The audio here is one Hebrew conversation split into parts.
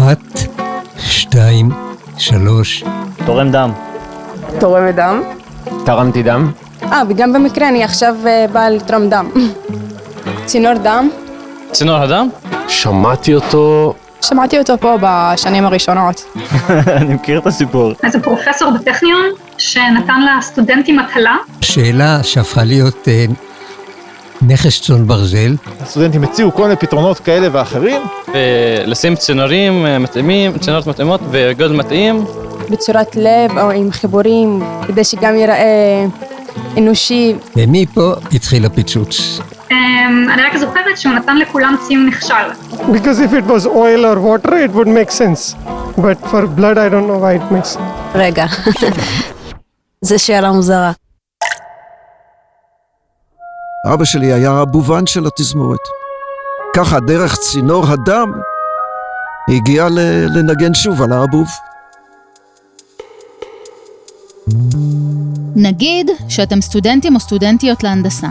אחת, שתיים, שלוש. תורם דם. תורמת דם. תרמתי דם. אה, וגם במקרה אני עכשיו אה, באה לתרום דם. צינור דם. צינור הדם? שמעתי אותו... שמעתי אותו פה בשנים הראשונות. אני מכיר את הסיפור. איזה פרופסור בטכניון שנתן לסטודנטים מטלה. שאלה שהפכה להיות אה, נכס צאן ברזל. הסטודנטים הציעו כל מיני פתרונות כאלה ואחרים. ולשים צינורים אה, מתאימים, צינורות מתאימות וגודל מתאים. בצורת לב או עם חיבורים, כדי שגם ייראה אנושי. ומפה התחיל הפיצוץ. אמ, אני רק זוכרת שהוא נתן לכולם ציון נכשל. Because if it was oil or water, it would make sense. But for blood, I don't know why it makes sense. רגע, זו שאלה מוזרה. אבא שלי היה הבובן של התזמורת. ככה, דרך צינור הדם, הגיע לנגן שוב על האבוב. נגיד שאתם סטודנטים או סטודנטיות להנדסה,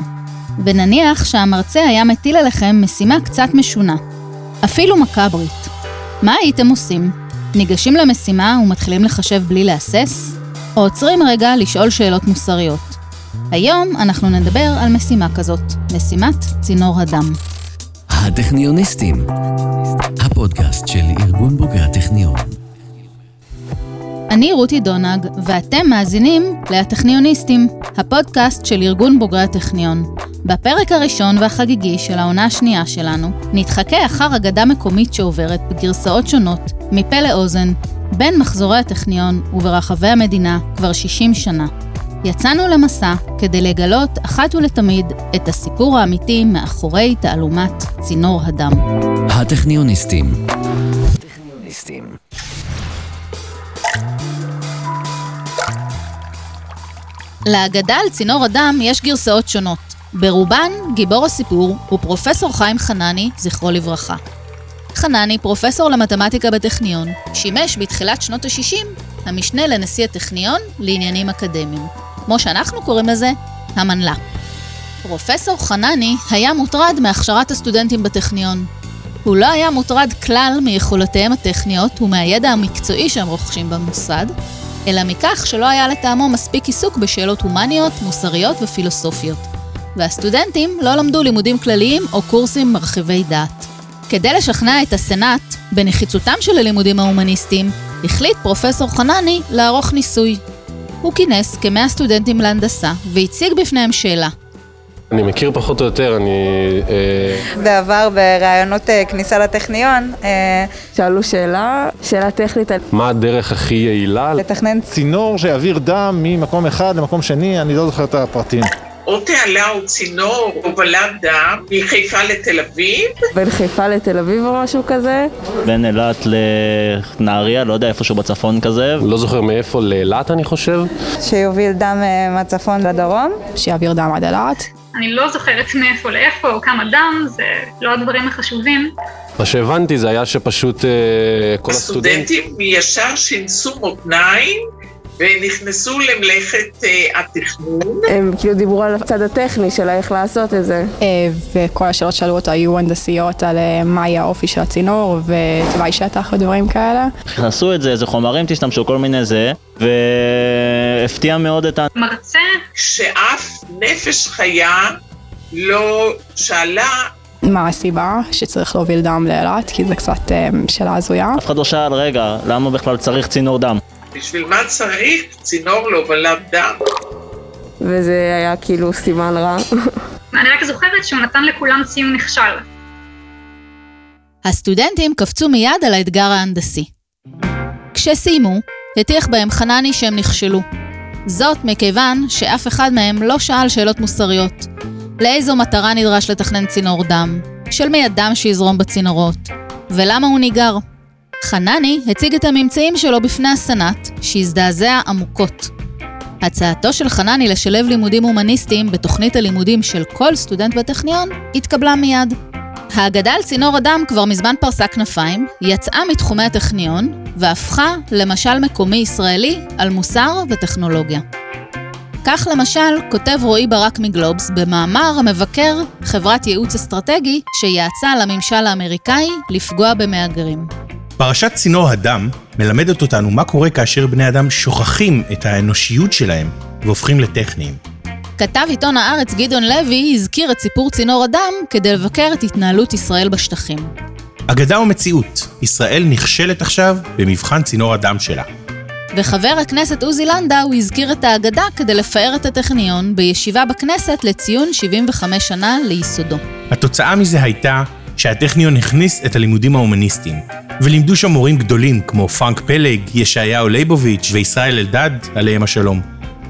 ונניח שהמרצה היה מטיל עליכם משימה קצת משונה, אפילו מקברית. מה הייתם עושים? ניגשים למשימה ומתחילים לחשב בלי להסס? או עוצרים רגע לשאול שאלות מוסריות? היום אנחנו נדבר על משימה כזאת, משימת צינור הדם. הטכניוניסטים, הפודקאסט של ארגון בוגרי הטכניון. אני רותי דונג, ואתם מאזינים ל"הטכניוניסטים", הפודקאסט של ארגון בוגרי הטכניון. בפרק הראשון והחגיגי של העונה השנייה שלנו, נתחכה אחר אגדה מקומית שעוברת בגרסאות שונות, מפה לאוזן, בין מחזורי הטכניון וברחבי המדינה כבר 60 שנה. יצאנו למסע כדי לגלות אחת ולתמיד את הסיפור האמיתי מאחורי תעלומת צינור הדם. הטכניוניסטים. הטכניוניסטים. לאגדה על צינור הדם יש גרסאות שונות. ברובן, גיבור הסיפור הוא פרופסור חיים חנני, זכרו לברכה. חנני, פרופסור למתמטיקה בטכניון, שימש בתחילת שנות ה-60 המשנה לנשיא הטכניון לעניינים אקדמיים. כמו שאנחנו קוראים לזה, המנלה. פרופסור חנני היה מוטרד מהכשרת הסטודנטים בטכניון. הוא לא היה מוטרד כלל מיכולותיהם הטכניות ומהידע המקצועי שהם רוכשים במוסד, אלא מכך שלא היה לטעמו מספיק עיסוק בשאלות הומניות, מוסריות ופילוסופיות. והסטודנטים לא למדו לימודים כלליים או קורסים מרחיבי דעת. כדי לשכנע את הסנאט בנחיצותם של הלימודים ההומניסטיים, החליט פרופסור חנני לערוך ניסוי. הוא כינס כמאה סטודנטים להנדסה והציג בפניהם שאלה. אני מכיר פחות או יותר, אני... אה, בעבר בראיונות אה, כניסה לטכניון, אה, שאלו שאלה, שאלה טכנית על... מה הדרך הכי יעילה? לתכנן צינור שיעביר דם ממקום אחד למקום שני, אני לא זוכר את הפרטים. או תעלה או צינור, הובלת דם, מחיפה לתל אביב. בין חיפה לתל אביב או משהו כזה. בין אילת לנהריה, לא יודע, איפשהו בצפון כזה. לא זוכר מאיפה, לאילת אני חושב. שיוביל דם מהצפון לדרום. שיעביר דם עד אילת. אני לא זוכרת מאיפה לאיפה או כמה דם, זה לא הדברים החשובים. מה שהבנתי זה היה שפשוט אה, כל הסטודנטים... הסטודנטים ישר שינסו מותניים ונכנסו למלאכת uh, התכנון. הם כאילו דיברו על הצד הטכני של איך לעשות את זה. וכל השאלות שאלו אותו היו הנדסיות על מה יהיה האופי של הצינור ותוואי שטח ודברים כאלה. נכנסו את זה, איזה חומרים תשתמשו, כל מיני זה, והפתיע מאוד את ה... מרצה שאף נפש חיה לא שאלה מה הסיבה שצריך להוביל דם לאילת, כי זה קצת שאלה הזויה. אף אחד לא שאל, רגע, למה בכלל צריך צינור דם? בשביל מה צריך צינור להובלת דם? וזה היה כאילו סימן רע. אני רק זוכרת שהוא נתן לכולם ציון נכשל. הסטודנטים קפצו מיד על האתגר ההנדסי. כשסיימו, הטיח בהם חנני שהם נכשלו. זאת מכיוון שאף אחד מהם לא שאל שאלות מוסריות. לאיזו מטרה נדרש לתכנן צינור דם? של מי הדם שיזרום בצינורות? ולמה הוא ניגר? חנני הציג את הממצאים שלו בפני הסנאט, שהזדעזע עמוקות. הצעתו של חנני לשלב לימודים הומניסטיים בתוכנית הלימודים של כל סטודנט בטכניון התקבלה מיד. האגדה על צינור הדם כבר מזמן פרסה כנפיים, יצאה מתחומי הטכניון, והפכה למשל מקומי ישראלי על מוסר וטכנולוגיה. כך למשל כותב רועי ברק מגלובס במאמר המבקר חברת ייעוץ אסטרטגי שיעצה לממשל האמריקאי לפגוע במהגרים. פרשת צינור הדם מלמדת אותנו מה קורה כאשר בני אדם שוכחים את האנושיות שלהם והופכים לטכניים. כתב עיתון הארץ גדעון לוי הזכיר את סיפור צינור הדם כדי לבקר את התנהלות ישראל בשטחים. אגדה ומציאות, ישראל נכשלת עכשיו במבחן צינור הדם שלה. וחבר הכנסת עוזי לנדאו הזכיר את האגדה כדי לפאר את הטכניון בישיבה בכנסת לציון 75 שנה לייסודו. התוצאה מזה הייתה שהטכניון הכניס את הלימודים ההומניסטיים, ולימדו שם מורים גדולים כמו פרנק פלג, ישעיהו ליבוביץ' וישראל אלדד, עליהם השלום.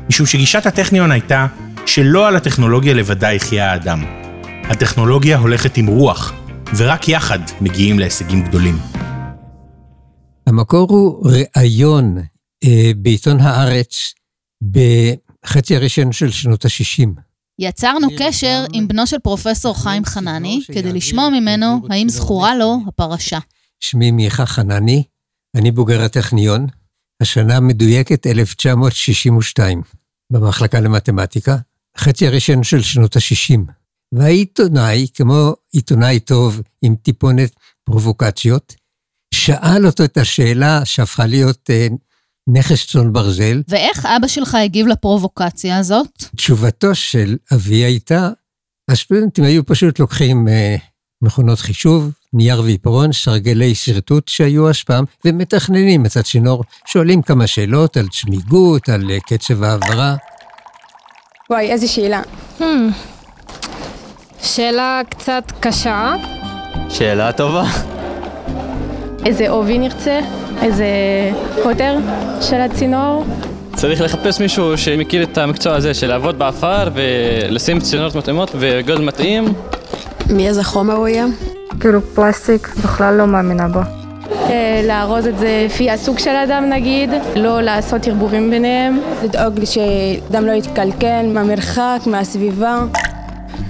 משום שגישת הטכניון הייתה שלא על הטכנולוגיה לבדה יחיה האדם. הטכנולוגיה הולכת עם רוח, ורק יחד מגיעים להישגים גדולים. המקור הוא ראיון אה, בעיתון הארץ בחצי הראשון של שנות ה-60. יצרנו קשר עם בנו של פרופסור חיים חנני כדי לשמוע ממנו האם זכורה לו הפרשה. שמי מיכה חנני, אני בוגר הטכניון, השנה מדויקת 1962, במחלקה למתמטיקה, חצי הראשון של שנות ה-60. והעיתונאי, כמו עיתונאי טוב עם טיפונת פרובוקציות, שאל אותו את השאלה שהפכה להיות אה, נכס צאן ברזל. ואיך אבא שלך הגיב לפרובוקציה הזאת? תשובתו של אבי הייתה, הסטודנטים היו פשוט לוקחים אה, מכונות חישוב, נייר ועיפרון, סרגלי שרטוט שהיו אז פעם, ומתכננים את הצינור, שואלים כמה שאלות על צמיגות, על אה, קצב העברה. וואי, איזה שאלה. Hmm. שאלה קצת קשה. שאלה טובה. איזה עובי נרצה? איזה קוטר של הצינור? צריך לחפש מישהו שמכיר את המקצוע הזה של לעבוד באפר ולשים צינורות מתאימות וגודל מתאים. מאיזה חומר הוא יהיה? כאילו פלסטיק, בכלל לא מאמינה בו. אה, לארוז את זה לפי הסוג של הדם נגיד, לא לעשות ערבובים ביניהם. לדאוג שהדם לא יתקלקל מהמרחק, מהסביבה.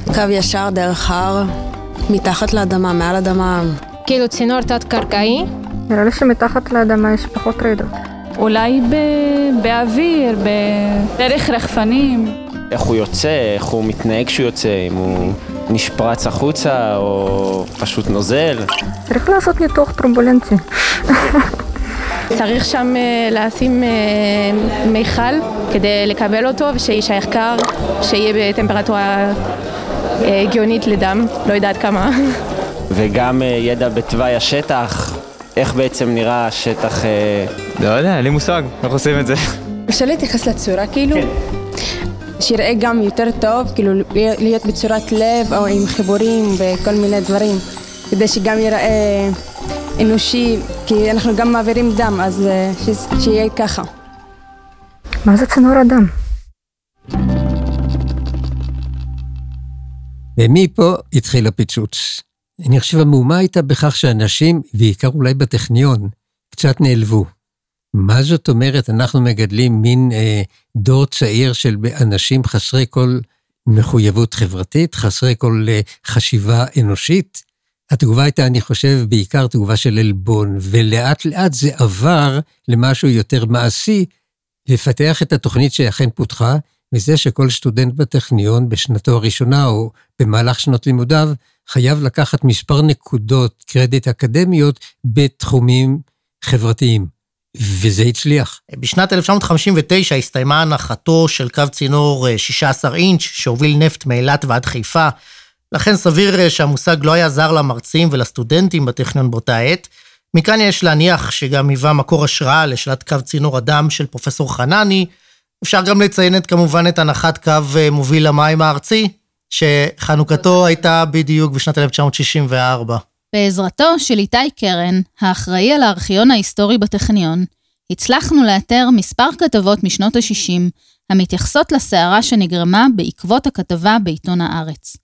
קו ישר דרך הר, מתחת לאדמה, מעל אדמה. כאילו צינור תת-קרקעי? נראה לי שמתחת לאדמה יש פחות רעידות. אולי ב- באוויר, בדרך רחפנים. איך הוא יוצא, איך הוא מתנהג כשהוא יוצא, אם הוא נשפרץ החוצה או פשוט נוזל. צריך לעשות ניתוח טרומבולנטי. צריך שם uh, לשים uh, מיכל כדי לקבל אותו ושיישאר קר, שיהיה בטמפרטורה uh, הגיונית לדם, לא יודעת כמה. וגם uh, ידע בתוואי השטח, איך בעצם נראה השטח... לא יודע, אין לי מושג, איך עושים את זה. אפשר להתייחס לצורה כאילו? כן. שיראה גם יותר טוב, כאילו להיות בצורת לב או עם חיבורים וכל מיני דברים, כדי שגם ייראה אנושי, כי אנחנו גם מעבירים דם, אז שיהיה ככה. מה זה צינור הדם? ומפה התחיל הפיצוץ. אני חושב המהומה הייתה בכך שאנשים, בעיקר אולי בטכניון, קצת נעלבו. מה זאת אומרת, אנחנו מגדלים מין אה, דור צעיר של אנשים חסרי כל מחויבות חברתית, חסרי כל אה, חשיבה אנושית? התגובה הייתה, אני חושב, בעיקר תגובה של עלבון, ולאט לאט זה עבר למשהו יותר מעשי, לפתח את התוכנית שאכן פותחה, וזה שכל סטודנט בטכניון בשנתו הראשונה או במהלך שנות לימודיו, חייב לקחת מספר נקודות קרדיט אקדמיות בתחומים חברתיים. וזה הצליח. בשנת 1959 הסתיימה הנחתו של קו צינור 16 אינץ' שהוביל נפט מאילת ועד חיפה. לכן סביר שהמושג לא היה זר למרצים ולסטודנטים בטכניון באותה עת. מכאן יש להניח שגם היווה מקור השראה לשאלת קו צינור הדם של פרופסור חנני. אפשר גם לציין את כמובן את הנחת קו מוביל המים הארצי, שחנוכתו הייתה בדיוק בשנת 1964. בעזרתו של איתי קרן, האחראי על הארכיון ההיסטורי בטכניון, הצלחנו לאתר מספר כתבות משנות ה-60 המתייחסות לסערה שנגרמה בעקבות הכתבה בעיתון הארץ.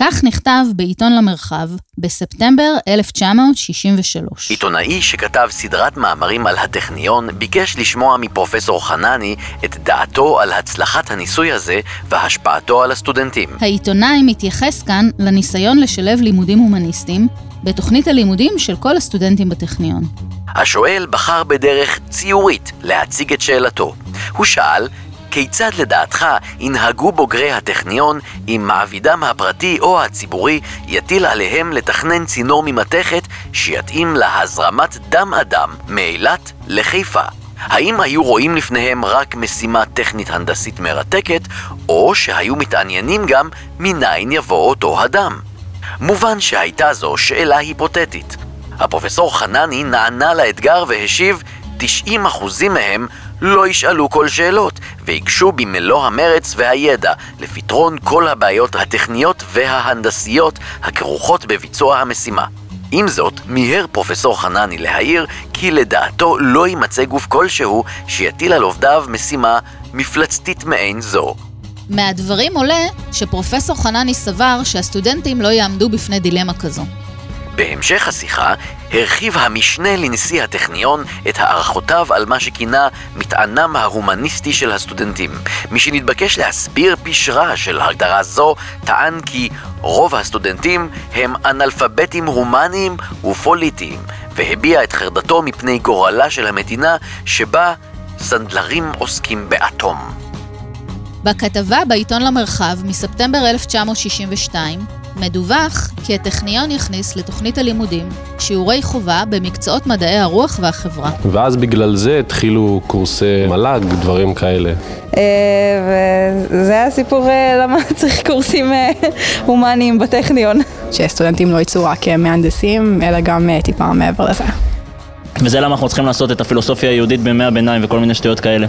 כך נכתב בעיתון למרחב בספטמבר 1963. עיתונאי שכתב סדרת מאמרים על הטכניון ביקש לשמוע מפרופסור חנני את דעתו על הצלחת הניסוי הזה והשפעתו על הסטודנטים. העיתונאי מתייחס כאן לניסיון לשלב לימודים הומניסטיים בתוכנית הלימודים של כל הסטודנטים בטכניון. השואל בחר בדרך ציורית להציג את שאלתו. הוא שאל, כיצד לדעתך ינהגו בוגרי הטכניון אם מעבידם הפרטי או הציבורי יטיל עליהם לתכנן צינור ממתכת שיתאים להזרמת דם אדם מאילת לחיפה? האם היו רואים לפניהם רק משימה טכנית הנדסית מרתקת, או שהיו מתעניינים גם מניין יבוא אותו הדם? מובן שהייתה זו שאלה היפותטית. הפרופסור חנני נענה לאתגר והשיב 90% מהם לא ישאלו כל שאלות, ויגשו במלוא המרץ והידע לפתרון כל הבעיות הטכניות וההנדסיות הכרוכות בביצוע המשימה. עם זאת, מיהר פרופסור חנני להעיר כי לדעתו לא יימצא גוף כלשהו שיטיל על עובדיו משימה מפלצתית מעין זו. מהדברים עולה שפרופסור חנני סבר שהסטודנטים לא יעמדו בפני דילמה כזו. בהמשך השיחה הרחיב המשנה לנשיא הטכניון את הערכותיו על מה שכינה מטענם ההומניסטי של הסטודנטים. מי שנתבקש להסביר פשרה של הגדרה זו, טען כי רוב הסטודנטים הם אנאלפביתים הומניים ופוליטיים, והביע את חרדתו מפני גורלה של המדינה שבה סנדלרים עוסקים באטום. בכתבה בעיתון למרחב מספטמבר 1962 מדווח כי הטכניון יכניס לתוכנית הלימודים שיעורי חובה במקצועות מדעי הרוח והחברה. ואז בגלל זה התחילו קורסי מל"ג, דברים כאלה. וזה היה סיפור למה צריך קורסים הומניים בטכניון. שסטודנטים לא יצאו רק מהנדסים, אלא גם טיפה מעבר לזה. וזה למה אנחנו צריכים לעשות את הפילוסופיה היהודית בימי הביניים וכל מיני שטויות כאלה.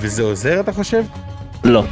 וזה עוזר, אתה חושב? לא.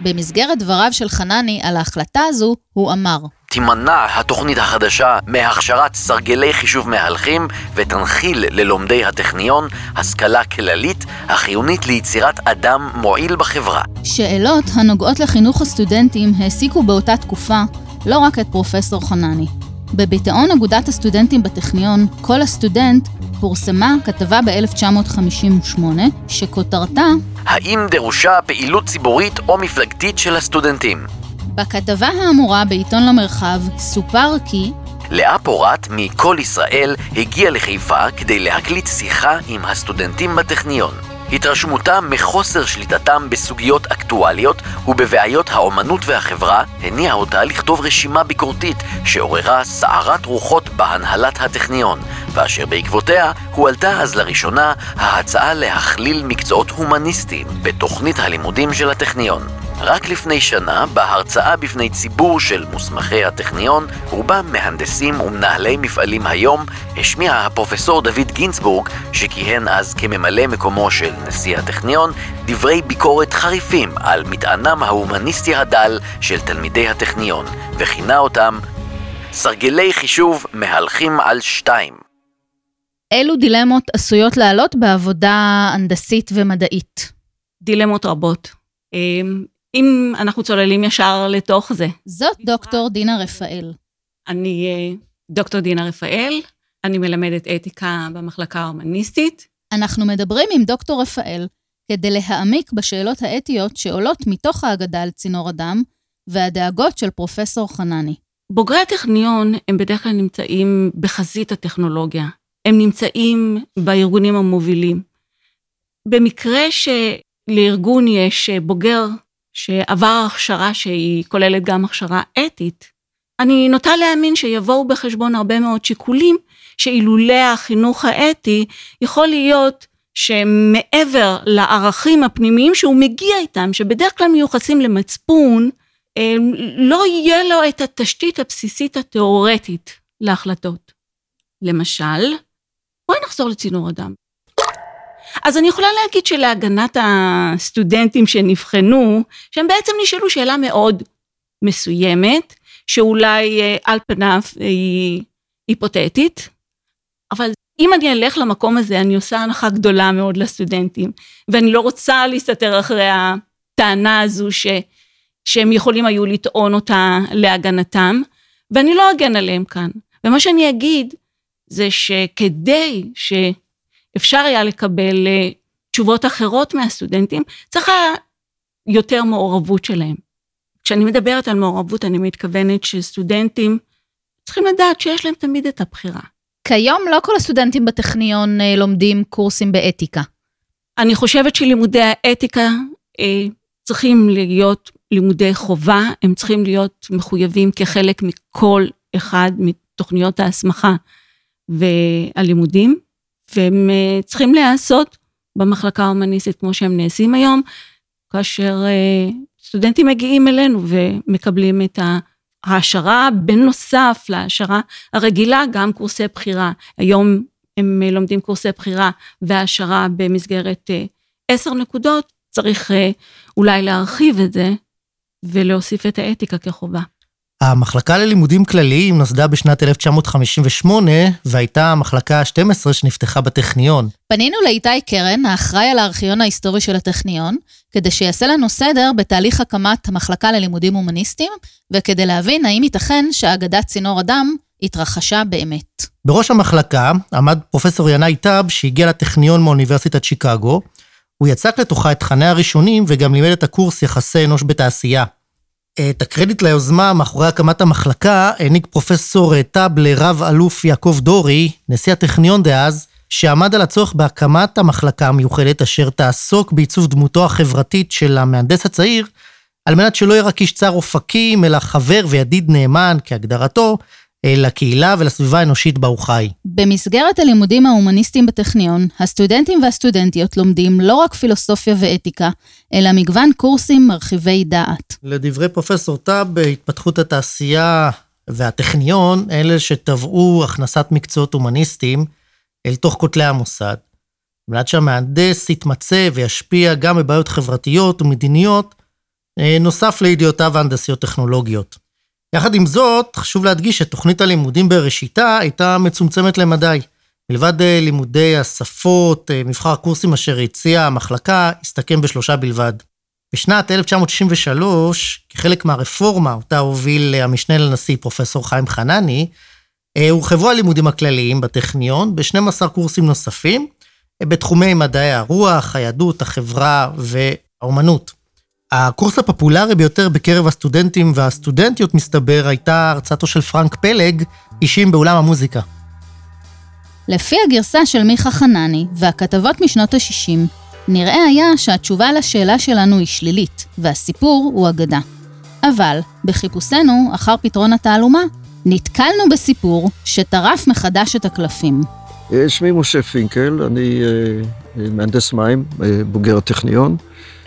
במסגרת דבריו של חנני על ההחלטה הזו, הוא אמר תימנע התוכנית החדשה מהכשרת סרגלי חישוב מהלכים ותנחיל ללומדי הטכניון השכלה כללית החיונית ליצירת אדם מועיל בחברה. שאלות הנוגעות לחינוך הסטודנטים העסיקו באותה תקופה לא רק את פרופסור חנני. בביטאון אגודת הסטודנטים בטכניון, כל הסטודנט, פורסמה כתבה ב-1958, שכותרתה האם דרושה פעילות ציבורית או מפלגתית של הסטודנטים? בכתבה האמורה בעיתון למרחב סופר כי לאה פורת מ"כל ישראל" הגיעה לחיפה כדי להקליט שיחה עם הסטודנטים בטכניון. התרשמותם מחוסר שליטתם בסוגיות אקטואליות ובבעיות האומנות והחברה הניעה אותה לכתוב רשימה ביקורתית שעוררה סערת רוחות בהנהלת הטכניון, ואשר בעקבותיה הועלתה אז לראשונה ההצעה להכליל מקצועות הומניסטיים בתוכנית הלימודים של הטכניון. רק לפני שנה, בהרצאה בפני ציבור של מוסמכי הטכניון, רובם מהנדסים ומנהלי מפעלים היום, השמיע הפרופסור דוד גינצבורג, שכיהן אז כממלא מקומו של נשיא הטכניון, דברי ביקורת חריפים על מטענם ההומניסטי הדל של תלמידי הטכניון, וכינה אותם סרגלי חישוב מהלכים על שתיים. אילו דילמות עשויות לעלות בעבודה הנדסית ומדעית? דילמות רבות. אם אנחנו צוללים ישר לתוך זה. זאת דוקטור דינה רפאל. אני דוקטור דינה רפאל, אני מלמדת אתיקה במחלקה ההומניסטית. אנחנו מדברים עם דוקטור רפאל כדי להעמיק בשאלות האתיות שעולות מתוך ההגדה על צינור הדם והדאגות של פרופסור חנני. בוגרי הטכניון הם בדרך כלל נמצאים בחזית הטכנולוגיה. הם נמצאים בארגונים המובילים. במקרה שלארגון יש בוגר שעבר הכשרה שהיא כוללת גם הכשרה אתית, אני נוטה להאמין שיבואו בחשבון הרבה מאוד שיקולים שאילולא החינוך האתי יכול להיות שמעבר לערכים הפנימיים שהוא מגיע איתם, שבדרך כלל מיוחסים למצפון, לא יהיה לו את התשתית הבסיסית התיאורטית להחלטות. למשל, בואי נחזור לצינור הדם. אז אני יכולה להגיד שלהגנת הסטודנטים שנבחנו, שהם בעצם נשאלו שאלה מאוד מסוימת, שאולי על פניו היא היפותטית, אבל אם אני אלך למקום הזה, אני עושה הנחה גדולה מאוד לסטודנטים, ואני לא רוצה להסתתר אחרי הטענה הזו ש, שהם יכולים היו לטעון אותה להגנתם, ואני לא אגן עליהם כאן. ומה שאני אגיד, זה שכדי שאפשר היה לקבל תשובות אחרות מהסטודנטים, צריך היה יותר מעורבות שלהם. כשאני מדברת על מעורבות, אני מתכוונת שסטודנטים צריכים לדעת שיש להם תמיד את הבחירה. כיום לא כל הסטודנטים בטכניון לומדים קורסים באתיקה. אני חושבת שלימודי האתיקה אה, צריכים להיות לימודי חובה, הם צריכים להיות מחויבים כחלק מכל אחד מתוכניות ההסמכה והלימודים, והם אה, צריכים להיעשות במחלקה ההומניסטית כמו שהם נעשים היום, כאשר אה, סטודנטים מגיעים אלינו ומקבלים את ההעשרה, בנוסף להעשרה הרגילה, גם קורסי בחירה. היום הם לומדים קורסי בחירה והעשרה במסגרת אה, עשר נקודות, צריך אולי להרחיב את זה ולהוסיף את האתיקה כחובה. המחלקה ללימודים כלליים נוסדה בשנת 1958, והייתה המחלקה ה-12 שנפתחה בטכניון. פנינו לאיתי קרן, האחראי על הארכיון ההיסטורי של הטכניון, כדי שיעשה לנו סדר בתהליך הקמת המחלקה ללימודים הומניסטיים, וכדי להבין האם ייתכן שאגדת צינור הדם התרחשה באמת. בראש המחלקה עמד פרופסור ינאי טאב, שהגיע לטכניון מאוניברסיטת שיקגו. הוא יצק לתוכה את תכניה הראשונים וגם לימד את הקורס יחסי אנוש בתעשייה. את הקרדיט ליוזמה מאחורי הקמת המחלקה העניק פרופסור טאב לרב אלוף יעקב דורי, נשיא הטכניון דאז, שעמד על הצורך בהקמת המחלקה המיוחדת אשר תעסוק בעיצוב דמותו החברתית של המהנדס הצעיר, על מנת שלא יהיה רק איש צר אופקים, אלא חבר וידיד נאמן, כהגדרתו, לקהילה ולסביבה האנושית בה הוא חי. במסגרת הלימודים ההומניסטיים בטכניון, הסטודנטים והסטודנטיות לומדים לא רק פילוסופיה ואתיקה, אלא מגוון קורסים מרחיבי דעת. לדברי פרופסור טאב, התפתחות התעשייה והטכניון, אלה שטבעו הכנסת מקצועות הומניסטיים אל תוך כותלי המוסד. על שהמהנדס יתמצא וישפיע גם בבעיות חברתיות ומדיניות, אה, נוסף לידיעותיו ההנדסיות טכנולוגיות. יחד עם זאת, חשוב להדגיש שתוכנית הלימודים בראשיתה הייתה מצומצמת למדי. מלבד אה, לימודי השפות, אה, מבחר הקורסים אשר הציעה המחלקה, הסתכם בשלושה בלבד. בשנת 1963, כחלק מהרפורמה אותה הוביל אה, המשנה לנשיא פרופסור חיים חנני, הורחבו הלימודים הכלליים בטכניון ב-12 קורסים נוספים, בתחומי מדעי הרוח, היהדות, החברה והאומנות. הקורס הפופולרי ביותר בקרב הסטודנטים והסטודנטיות, מסתבר, הייתה הרצאתו של פרנק פלג, אישים באולם המוזיקה. לפי הגרסה של מיכה חנני והכתבות משנות ה-60, נראה היה שהתשובה לשאלה שלנו היא שלילית, והסיפור הוא אגדה. אבל, בחיפושנו אחר פתרון התעלומה, נתקלנו בסיפור שטרף מחדש את הקלפים. שמי משה פינקל, אני אה, מהנדס מים, אה, בוגר הטכניון.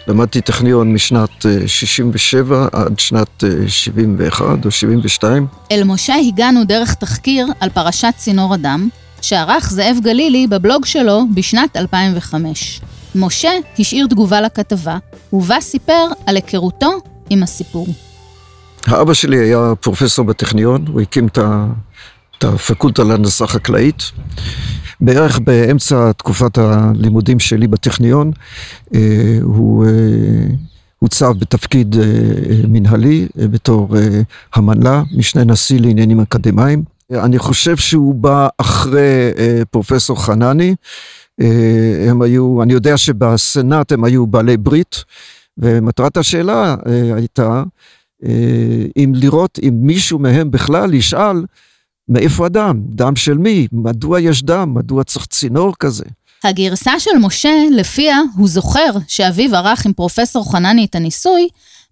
למדתי טכניון משנת 67' אה, עד שנת 71' אה, או 72'. אל משה הגענו דרך תחקיר על פרשת צינור הדם, שערך זאב גלילי בבלוג שלו בשנת 2005. משה השאיר תגובה לכתבה, ובה סיפר על היכרותו עם הסיפור. האבא שלי היה פרופסור בטכניון, הוא הקים את הפקולטה להנדסה חקלאית. בערך באמצע תקופת הלימודים שלי בטכניון, אה, הוא אה, הוצב בתפקיד אה, מנהלי בתור המנלה, משנה נשיא לעניינים אקדמיים. אני חושב שהוא בא אחרי פרופסור חנני. הם היו, אני יודע שבסנאט הם היו בעלי ברית, ומטרת השאלה הייתה אם לראות אם מישהו מהם בכלל ישאל מאיפה הדם? דם של מי? מדוע יש דם? מדוע צריך צינור כזה? הגרסה של משה, לפיה הוא זוכר שאביו ערך עם פרופסור חנני את הניסוי,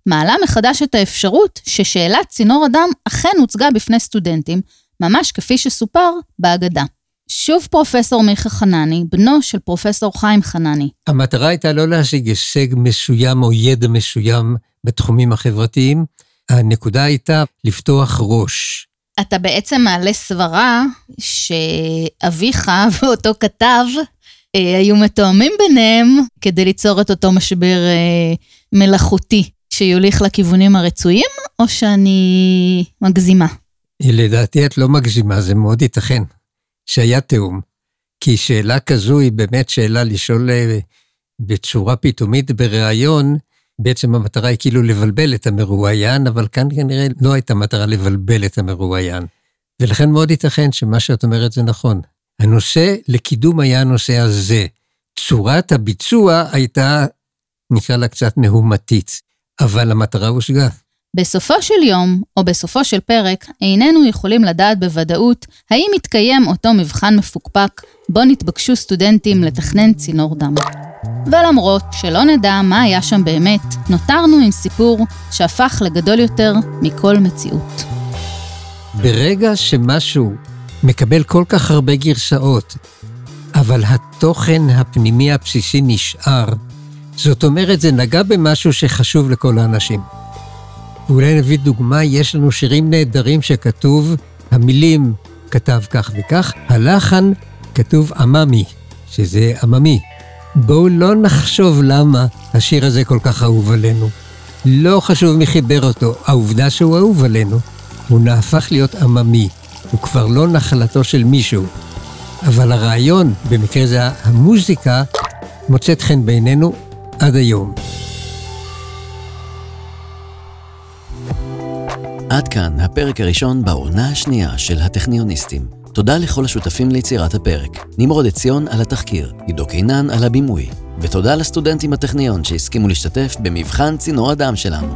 מעלה מחדש את האפשרות ששאלת צינור הדם אכן הוצגה בפני סטודנטים, ממש כפי שסופר בהגדה. שוב פרופסור מיכה חנני, בנו של פרופסור חיים חנני. המטרה הייתה לא להשיג הישג מסוים או ידע מסוים בתחומים החברתיים, הנקודה הייתה לפתוח ראש, אתה בעצם מעלה סברה שאביך ואותו כתב אה, היו מתואמים ביניהם כדי ליצור את אותו משבר אה, מלאכותי שיוליך לכיוונים הרצויים, או שאני מגזימה? לדעתי את לא מגזימה, זה מאוד ייתכן שהיה תיאום. כי שאלה כזו היא באמת שאלה לשאול אה, בצורה פתאומית בריאיון, בעצם המטרה היא כאילו לבלבל את המרואיין, אבל כאן כנראה לא הייתה מטרה לבלבל את המרואיין. ולכן מאוד ייתכן שמה שאת אומרת זה נכון. הנושא לקידום היה הנושא הזה. צורת הביצוע הייתה, נקרא לה קצת מהומתית, אבל המטרה הושגה. בסופו של יום, או בסופו של פרק, איננו יכולים לדעת בוודאות האם יתקיים אותו מבחן מפוקפק בו נתבקשו סטודנטים לתכנן צינור דם. ולמרות שלא נדע מה היה שם באמת, נותרנו עם סיפור שהפך לגדול יותר מכל מציאות. ברגע שמשהו מקבל כל כך הרבה גרסאות, אבל התוכן הפנימי הבסיסי נשאר, זאת אומרת, זה נגע במשהו שחשוב לכל האנשים. ואולי נביא דוגמה, יש לנו שירים נהדרים שכתוב, המילים כתב כך וכך, הלחן כתוב עממי, שזה עממי. בואו לא נחשוב למה השיר הזה כל כך אהוב עלינו. לא חשוב מי חיבר אותו, העובדה שהוא אהוב עלינו, הוא נהפך להיות עממי, הוא כבר לא נחלתו של מישהו. אבל הרעיון, במקרה זה המוזיקה, מוצאת חן בעינינו עד היום. עד כאן הפרק הראשון בעונה השנייה של הטכניוניסטים. תודה לכל השותפים ליצירת הפרק. נמרוד עציון על התחקיר, עידו קינן על הבימוי, ותודה לסטודנטים בטכניון שהסכימו להשתתף במבחן צינור הדם שלנו.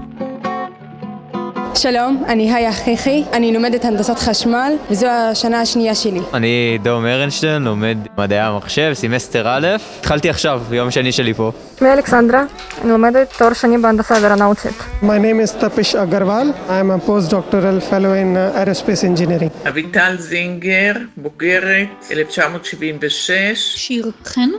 שלום, אני היה חיכי, אני לומדת הנדסת חשמל, וזו השנה השנייה שלי. אני דום ארנשטיין, לומד מדעי המחשב, סמסטר א', התחלתי עכשיו, יום שני שלי פה. שמי אלכסנדרה, אני לומדת תואר שני בהנדסה אווירונאוטית. My name is Tapish Agarwal. I am a postdoctoral fellow in aerospace engineering. אביטל זינגר, בוגרת 1976. שיר חן,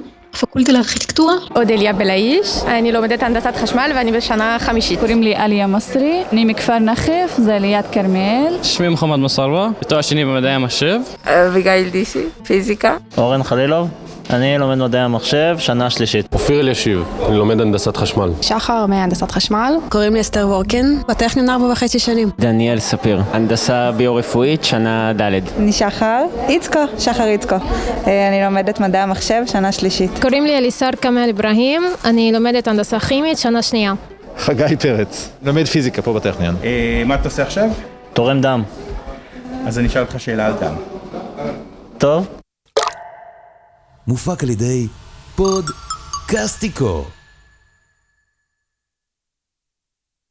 פקולטה לארכיטקטורה. אודליה בלאיש, אני לומדת הנדסת חשמל ואני בשנה חמישית. קוראים לי עליה מסרי, אני מכפר נחף, זה ליד כרמיאל. שמי מוחמד מסרווה, בתואר שני במדעי המחשב. אביגיל דישי, פיזיקה. אורן חלילוב, אני לומד מדעי המחשב, שנה שלישית. אופיר אלישיב, אני לומד הנדסת חשמל. שחר מהנדסת חשמל. קוראים לי אסתר וורקן, בטכניון ארבע וחצי שנים. דניאל ספיר, הנדסה ביו-רפואית, שנה ד'. אני שחר, איצקו, שחר איצקו. אה, אני לומדת מדעי המחשב, שנה שלישית. קוראים לי אליסר כמאל אברהים, אני לומדת הנדסה כימית, שנה שנייה. חגי פרץ, לומד פיזיקה פה בטכניון. מה אתה עושה עכשיו? תורם דם. אז אני אשאל אותך שאלה על דם. טוב. מופק על ידי פוד קסטיקו.